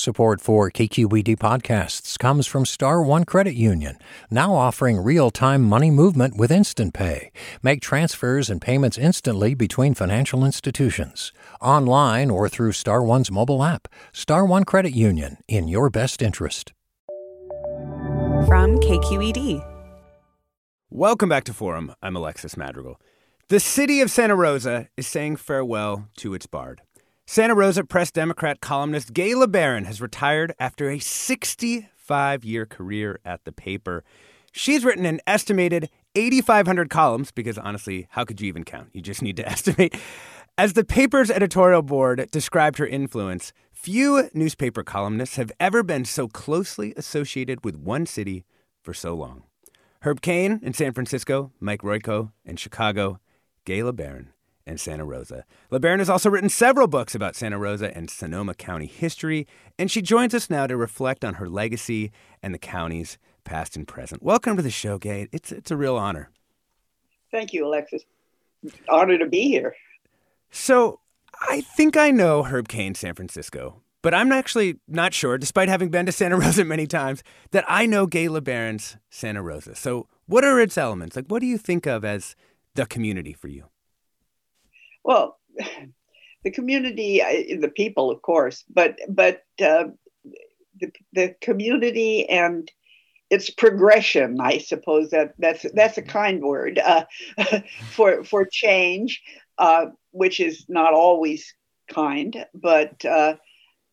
Support for KQED podcasts comes from Star One Credit Union, now offering real-time money movement with Instant Pay. Make transfers and payments instantly between financial institutions, online or through Star One's mobile app. Star One Credit Union, in your best interest. From KQED. Welcome back to Forum. I'm Alexis Madrigal. The city of Santa Rosa is saying farewell to its bard. Santa Rosa Press Democrat columnist Gaye LeBaron has retired after a 65 year career at the paper. She's written an estimated 8,500 columns because honestly, how could you even count? You just need to estimate. As the paper's editorial board described her influence, few newspaper columnists have ever been so closely associated with one city for so long. Herb Caen in San Francisco, Mike Royko in Chicago, Gaye LeBaron and Santa Rosa. LeBaron has also written several books about Santa Rosa and Sonoma County history, and she joins us now to reflect on her legacy and the county's past and present. Welcome to the show, Gaye. It's, it's a real honor. Thank you, Alexis. Honor to be here. So, I think I know Herb Caen, San Francisco, but I'm actually not sure, despite having been to Santa Rosa many times, that I know Gaye LeBaron's Santa Rosa. So, what are its elements? Like, what do you think of as the community for you? Well, the community, the people, of course, but but uh, the the community and its progression. I suppose that that's that's a kind word uh, for for change, uh, which is not always kind, but uh,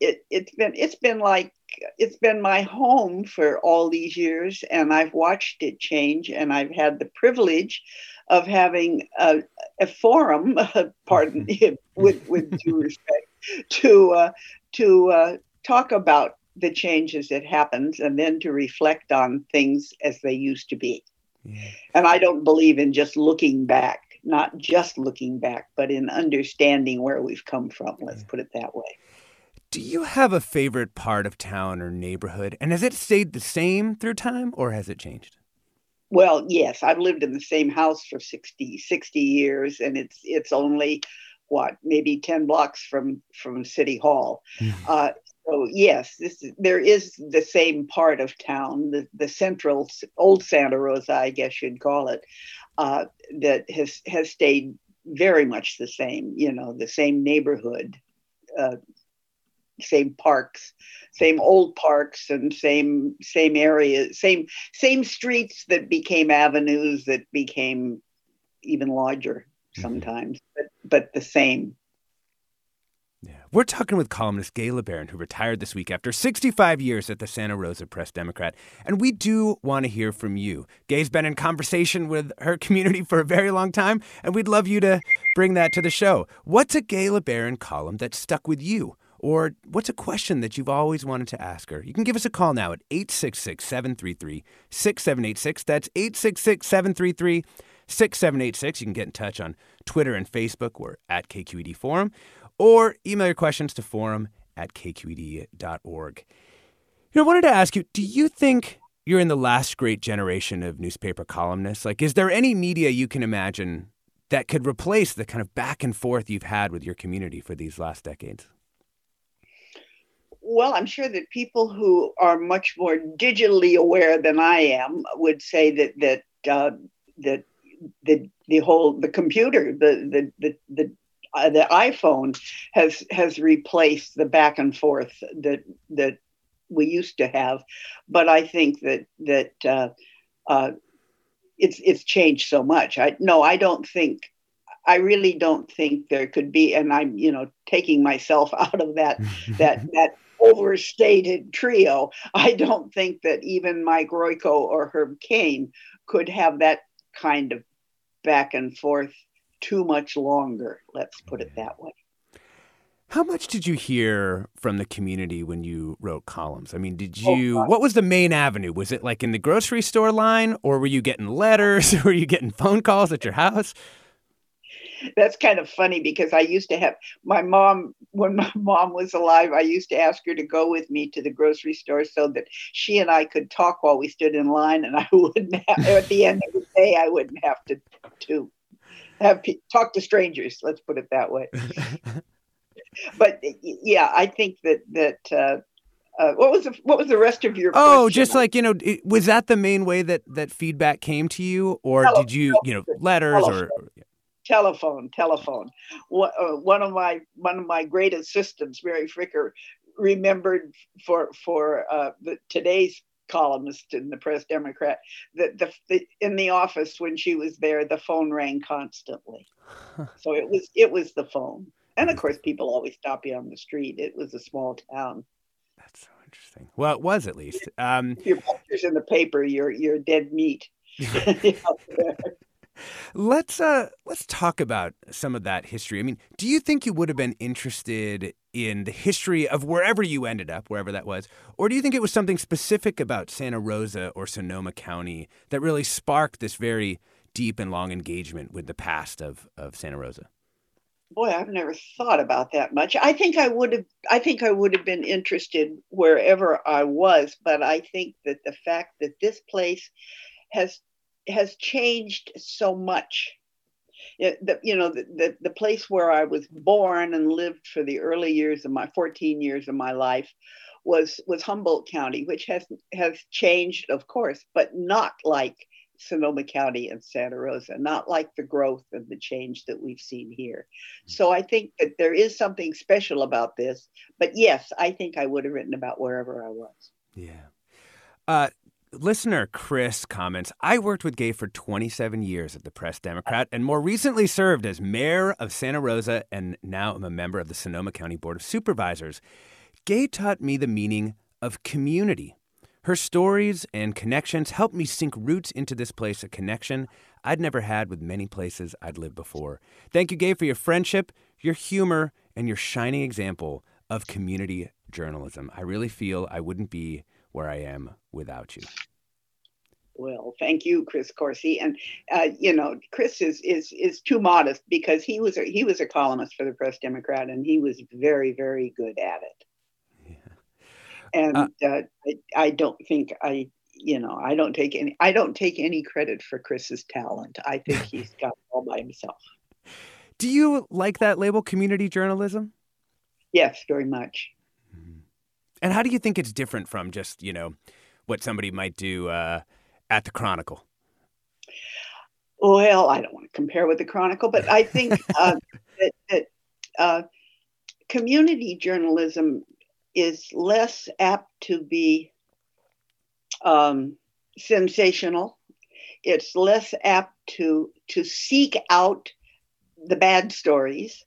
it it's been it's been like it's been my home for all these years, and I've watched it change, and I've had the privilege of having a, a forum, pardon with with due respect, to uh, to uh, talk about the changes that happens and then to reflect on things as they used to be. Yeah. And I don't believe in just looking back, not just looking back, but in understanding where we've come from. Let's yeah. put it that way. Do you have a favorite part of town or neighborhood? And has it stayed the same through time or has it changed? Well, yes, I've lived in the same house for 60, 60 years, and it's it's only what maybe 10 blocks from from City Hall. Mm-hmm. Uh, so yes, this is, there is the same part of town, the, the central old Santa Rosa, I guess you'd call it, uh, that has has stayed very much the same. You know, the same neighborhood, uh, same parks, same old parks and same same areas, same same streets that became avenues that became even larger mm-hmm. sometimes, mm-hmm. but but the same. Yeah. We're talking with columnist Gaye LeBaron, who retired this week after 65 years at the Santa Rosa Press Democrat. And we do want to hear from you. Gaye's been in conversation with her community for a very long time, and we'd love you to bring that to the show. What's a Gaye LeBaron column that stuck with you? Or what's a question that you've always wanted to ask her? You can give us a call now at 866 733 6786. That's 866 733 6786. You can get in touch on Twitter and Facebook. We're at KQED Forum. Or email your questions to forum at kqed.org. You know, I wanted to ask you do you think you're in the last great generation of newspaper columnists? Like, is there any media you can imagine that could replace the kind of back and forth you've had with your community for these last decades? Well, I'm sure that people who are much more digitally aware than I am would say that that uh, that the the whole the computer the the the the, uh, the iPhone has has replaced the back and forth that that we used to have, but I think that that uh, uh, it's it's changed so much. I no, I don't think I really don't think there could be, and I'm, you know, taking myself out of that that that overstated trio. I don't think that even Mike Royko or Herb Caen could have that kind of back and forth too much longer. Let's put it that way. How much did you hear from the community when you wrote columns? I mean, did oh, you, oh, what was the main avenue? Was it like in the grocery store line, or were you getting letters? or were you getting phone calls at your house? That's kind of funny because I used to have my mom when my mom was alive. I used to ask her to go with me to the grocery store so that she and I could talk while we stood in line, and I wouldn't have, at the end of the day I wouldn't have to to have talk to strangers. Let's put it that way. but yeah, I think that that. Uh, uh, what was the what was the rest of your? Oh, question? just like you know, was that the main way that that feedback came to you, or telephone, did you you know letters telephone, or telephone telephone? Uh, one of my one of my great assistants, Mary Fricker, remembered for for uh, the, today's columnist in the Press Democrat that the, the, in the office when she was there, the phone rang constantly. so it was it was the phone, and of course, people always stop you on the street. It was a small town. That's so interesting. Well, it was at least. Um, if your picture's in the paper, you're you're dead meat. let's uh let's talk about some of that history. I mean, do you think you would have been interested in the history of wherever you ended up, wherever that was, or do you think it was something specific about Santa Rosa or Sonoma County that really sparked this very deep and long engagement with the past of of Santa Rosa? boy, I've never thought about that much. I think I would have I think I would have been interested wherever I was, but I think that the fact that this place has has changed so much. It, the, you know, the, the, the place where I was born and lived for the early years of my 14 years of my life was was Humboldt County, which has has changed, of course, but not like Sonoma County and Santa Rosa, not like the growth and the change that we've seen here. So I think that there is something special about this. But yes, I think I would have written about wherever I was. Yeah. Uh, listener Chris comments I worked with Gaye for 27 years at the Press Democrat and more recently served as mayor of Santa Rosa and now am a member of the Sonoma County Board of Supervisors. Gaye taught me the meaning of community. Her stories and connections helped me sink roots into this place, a connection I'd never had with many places I'd lived before. Thank you, Gaye, for your friendship, your humor, and your shining example of community journalism. I really feel I wouldn't be where I am without you. Well, thank you, Chris Coursey. And uh, you know, Chris is is is too modest because he was a, he was a columnist for the Press Democrat, and he was very very good at it Yeah. and uh, uh, I, I don't think I you know i don't take any i don't take any credit for chris's talent i think he's got all by himself do you like that label community journalism yes very much. And how do you think it's different from just you know what somebody might do uh, at the chronicle well i don't want to compare with the chronicle but i think uh, that, that uh, community journalism is less apt to be um, sensational. It's less apt to to seek out the bad stories,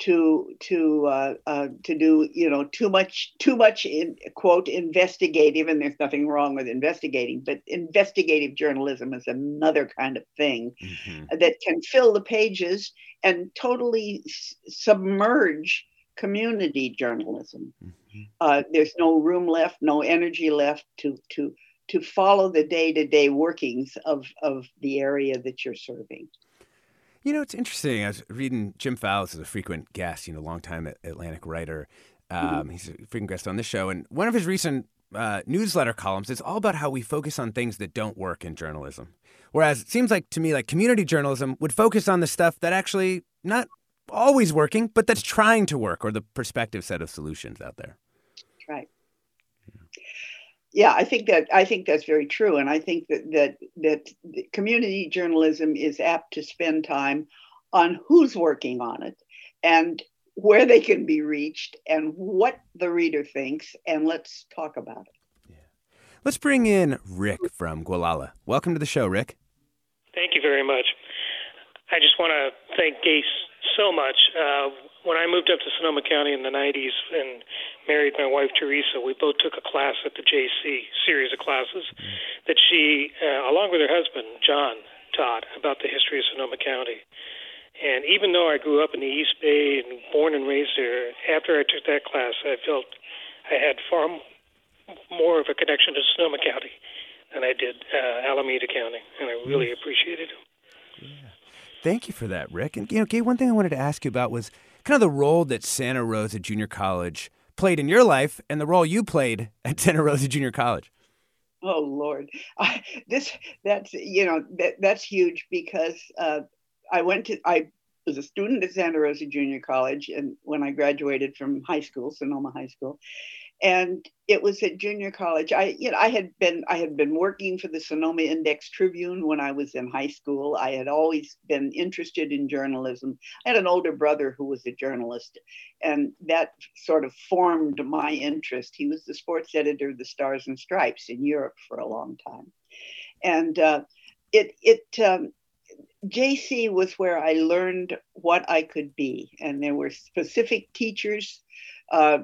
to to uh, uh, to do you know too much too much in quote investigative, and there's nothing wrong with investigating, but investigative journalism is another kind of thing mm-hmm. that can fill the pages and totally s- submerge community journalism. Mm-hmm. Uh, there's no room left, no energy left to to to follow the day to day workings of of the area that you're serving. You know, it's interesting. I was reading Jim Fallows is a frequent guest, you know, longtime Atlantic writer. Um, mm-hmm. He's a frequent guest on the show, and one of his recent uh, newsletter columns is all about how we focus on things that don't work in journalism. Whereas it seems like to me, like community journalism would focus on the stuff that actually not always working, but that's trying to work, or the perspective set of solutions out there. Right. Yeah, I think that I think that's very true, and I think that that that community journalism is apt to spend time on who's working on it and where they can be reached and what the reader thinks, and let's talk about it. Yeah. Let's bring in Rick from Gualala. Welcome to the show, Rick. Thank you very much. I just want to thank Gaye so much. Uh, when I moved up to Sonoma County in the 90s and married my wife Teresa, we both took a class at the JC, series of classes that she, uh, along with her husband John, taught about the history of Sonoma County. And even though I grew up in the East Bay and born and raised there, after I took that class, I felt I had far more of a connection to Sonoma County than I did uh, Alameda County, and I really appreciated it. Yeah. Thank you for that, Rick. And, you know, Gaye, one thing I wanted to ask you about was kind of the role that Santa Rosa Junior College played in your life and the role you played at Santa Rosa Junior College. Oh Lord, this that's you know that that's huge because uh, I went to I was a student at Santa Rosa Junior College, and when I graduated from high school, Sonoma High School, and it was at junior college. I you know i had been i had been working for the sonoma index tribune when i was in high school. I had always been interested in journalism. I had an older brother who was a journalist and that sort of formed my interest. He was the sports editor of the stars and stripes in europe for a long time. And uh, it it um, JC was where I learned what I could be, and there were specific teachers. Uh,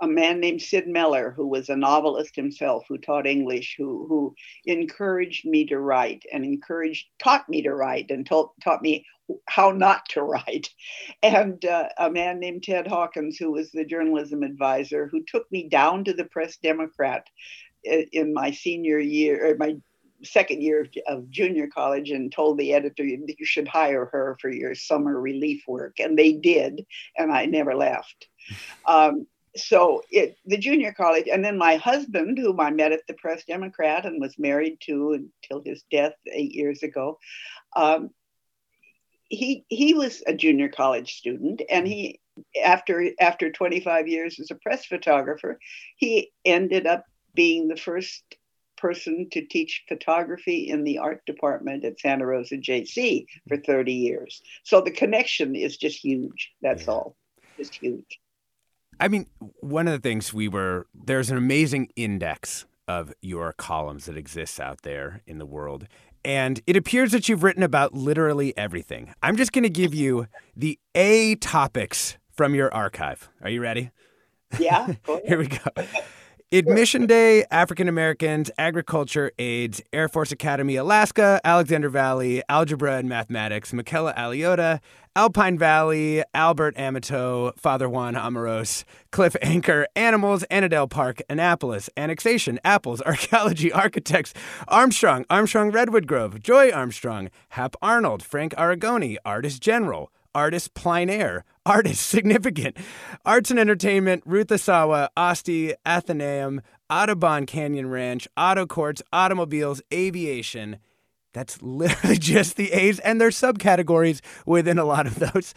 a man named Sid Meller, who was a novelist himself, who taught English, who who encouraged me to write and encouraged taught me to write and taught taught me how not to write, and uh, a man named Ted Hawkins, who was the journalism advisor, who took me down to the Press Democrat in my senior year or my second year of junior college and told the editor that you should hire her for your summer relief work. And they did and i never left. Um, so it the junior college and then my husband whom i met at the press democrat and was married to until his death eight years ago um, he he was a junior college student and he after after 25 years as a press photographer he ended up being the first person to teach photography in the art department at santa rosa jc for 30 years so the connection is just huge that's yeah. all just huge I mean, one of the things we were there's an amazing index of your columns that exists out there in the world. And it appears that you've written about literally everything. I'm just going to give you the A topics from your archive. Are you ready? Yeah. Here we go. Admission Day, African Americans, Agriculture, AIDS, Air Force Academy, Alaska, Alexander Valley, Algebra and Mathematics, Michaela Aliota, Alpine Valley, Albert Amato, Father Juan Amoros, Cliff Anchor, Animals, Annandale Park, Annapolis, Annexation, Apples, Archaeology, Architects, Armstrong, Armstrong Redwood Grove, Joy Armstrong, Hap Arnold, Frank Aragoni, Artist General, Artist Plein Air, Artist Significant, Arts and Entertainment, Ruth Asawa, Athenaeum, Audubon Canyon Ranch, Auto Courts, Automobiles, Aviation. That's literally just the A's, and there's subcategories within a lot of those.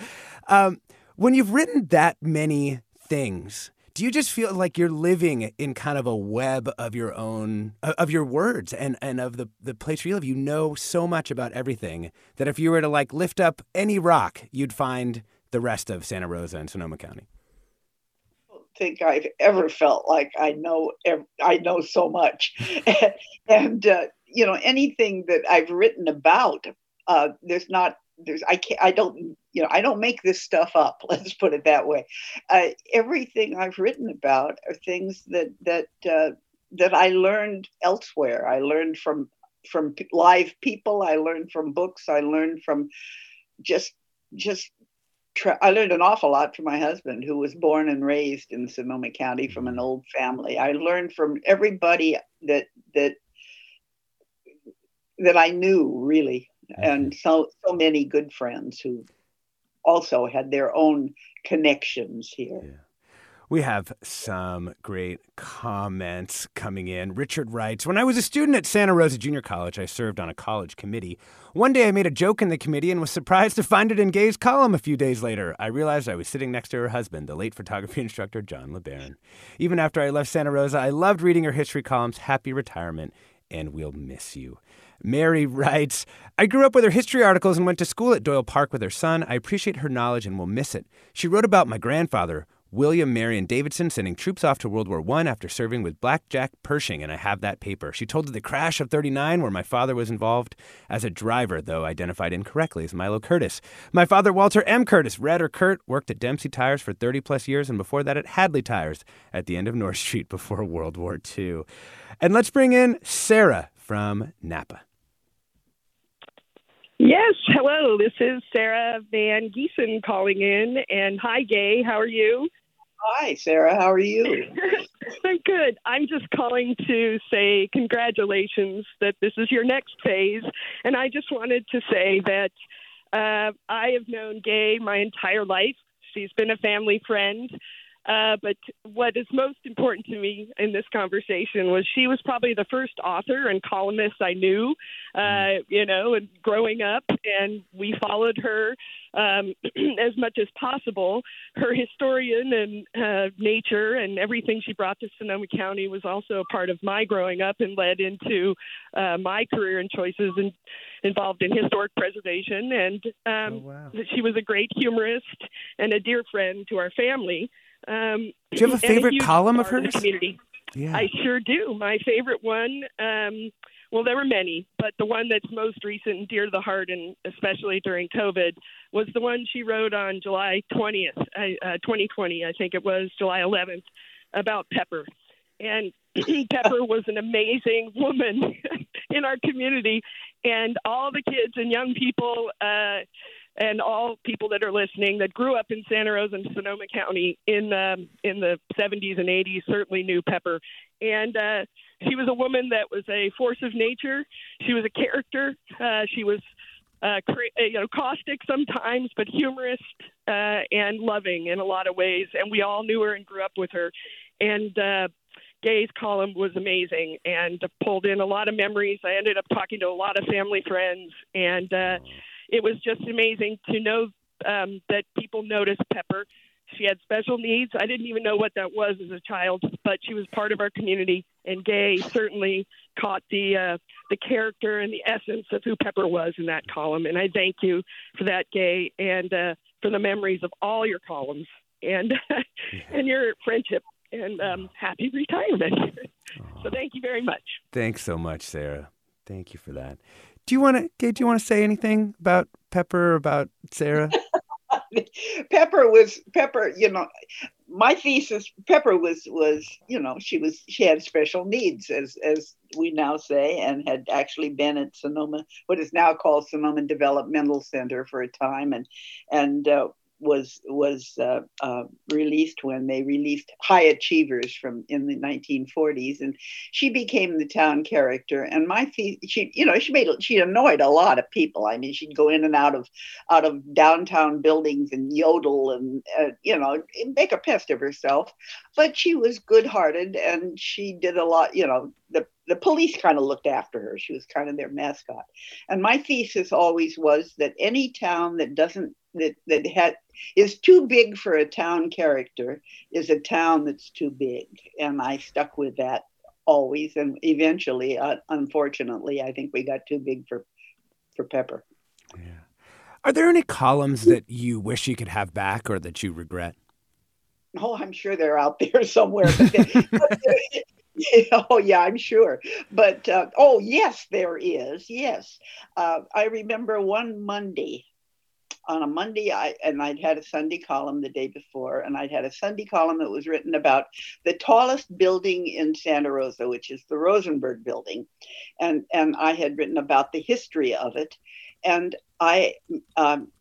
Um, when you've written that many things, do you just feel like you're living in kind of a web of your own of your words and and of the the place where you live? You know so much about everything that if you were to like lift up any rock you'd find the rest of santa rosa and sonoma county. I don't think i've ever felt like i know i know so much. And uh, you know anything that i've written about uh, there's not there's I can't I don't you know I don't make this stuff up. Let's put it that way. Uh, everything I've written about are things that that uh, that I learned elsewhere. I learned from from live people. I learned from books. I learned from just just. Tra- I learned an awful lot from my husband, who was born and raised in Sonoma County from an old family. I learned from everybody that that that I knew really and so so many good friends who also had their own connections here. Yeah. We have some great comments coming in. Richard writes When I was a student at Santa Rosa Junior College, I served on a college committee. One day I made a joke in the committee and was surprised to find it in Gaye's column a few days later. I realized I was sitting next to her husband, the late photography instructor John LeBaron. Even after I left Santa Rosa, I loved reading her history columns. Happy retirement, and we'll miss you. Mary writes I grew up with her history articles and went to school at Doyle Park with her son. I appreciate her knowledge and will miss it. She wrote about my grandfather, William Marion Davidson, sending troops off to World War I after serving with Black Jack Pershing, and I have that paper. She told of the crash of 39, where my father was involved as a driver, though identified incorrectly as Milo Curtis. My father, Walter M. Curtis, Red or Kurt, worked at Dempsey Tires for 30 plus years, and before that at Hadley Tires at the end of North Street before World War II. And let's bring in Sarah from Napa. Yes, hello. This is Sarah Van Giesen calling in. And hi, Gaye. How are you? Hi, Sarah. How are you? I'm good. I'm just calling to say congratulations that this is your next phase. And I just wanted to say that Uh, I have known Gaye my entire life. She's been a family friend. Uh, but what is most important to me in this conversation was she was probably the first author and columnist I knew, uh, you know, and growing up, and we followed her um, as much as possible. Her historian and uh, nature and everything she brought to Sonoma County was also a part of my growing up and led into uh, my career and choices and involved in historic preservation. And um, oh, wow. she was a great humorist and a dear friend to our family. Um, do you have a favorite a column of hers? Community. Yeah. I sure do. My favorite one, um, well, there were many, but the one that's most recent and dear to the heart, and especially during COVID, was the one she wrote on July 20th, uh, 2020, I think it was July 11th, about Pepper. And Pepper was an amazing woman in our community, and all the kids and young people. Uh, and all people that are listening that grew up in Santa Rosa and Sonoma County in um, in the 70s and 80s certainly knew Pepper. And uh, she was a woman that was a force of nature. She was a character. Uh, she was uh, cra- uh, you know caustic sometimes, but humorous uh, and loving in a lot of ways. And we all knew her and grew up with her. And uh, Gaye's column was amazing and pulled in a lot of memories. I ended up talking to a lot of family friends and. Uh, it was just amazing to know um, that people noticed Pepper. She had special needs. I didn't even know what that was as a child, but she was part of our community. And Gaye certainly caught the uh, the character and the essence of who Pepper was in that column. And I thank you for that, Gaye, and uh, for the memories of all your columns and and your friendship. And um, happy retirement. so thank you very much. Thanks so much, Sarah. Thank you for that. Do you want to? Do you want to say anything about Pepper? About Sarah? Pepper was Pepper. You know, my thesis. Pepper was was you know she was she had special needs as as we now say, and had actually been at Sonoma, what is now called Sonoma Developmental Center for a time, and and uh, was was uh, uh, released when they released High Achievers from in the 1940s, and she became the town character. And my fee, she you know she made she annoyed a lot of people. I mean, she'd go in and out of out of downtown buildings and yodel and uh, you know make a pest of herself. But she was good-hearted and she did a lot. You know the the police kind of looked after her. She was kind of their mascot. And my thesis always was that any town that doesn't that that had is too big for a town character is a town that's too big. And I stuck with that always. And eventually, uh, unfortunately, I think we got too big for for Pepper. Yeah. Are there any columns that you wish you could have back or that you regret? Oh, I'm sure they're out there somewhere. But oh yeah, I'm sure. But uh, oh yes, there is. Yes, uh, I remember one Monday. On a Monday, I and I'd had a Sunday column the day before, and I'd had a Sunday column that was written about the tallest building in Santa Rosa, which is the Rosenberg Building, and and I had written about the history of it, and I um,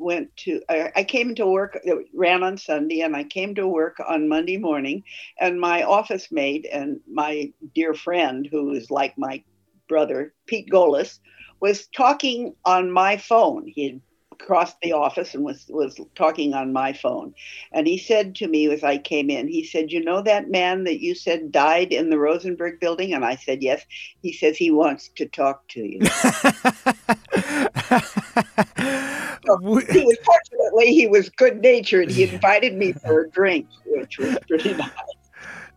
went to I, I came to work it ran on sunday and i came to work on monday morning. And my office mate and my dear friend who is like my brother pete golis was talking on my phone. He had crossed the office and was was talking on my phone and he said to me as i came in he said you know that man that you said died in the rosenberg building and i said yes he says he wants to talk to you he was fortunately he was good natured. He invited me for a drink, which was pretty nice.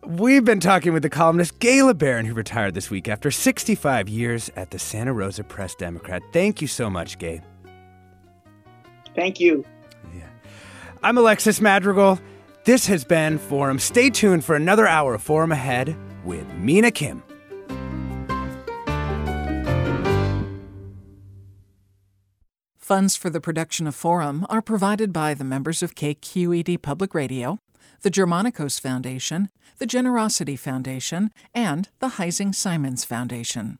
We've been talking with the columnist Gaye LeBaron, who retired this week after 65 years at the Santa Rosa Press Democrat. Thank you so much, Gaye. Thank you. Yeah. I'm Alexis Madrigal. This has been Forum. Stay tuned for another hour of Forum ahead with Mina Kim. Funds for the production of Forum are provided by the members of KQED Public Radio, the Germanacos Foundation, the Generosity Foundation, and the Heising Simons Foundation.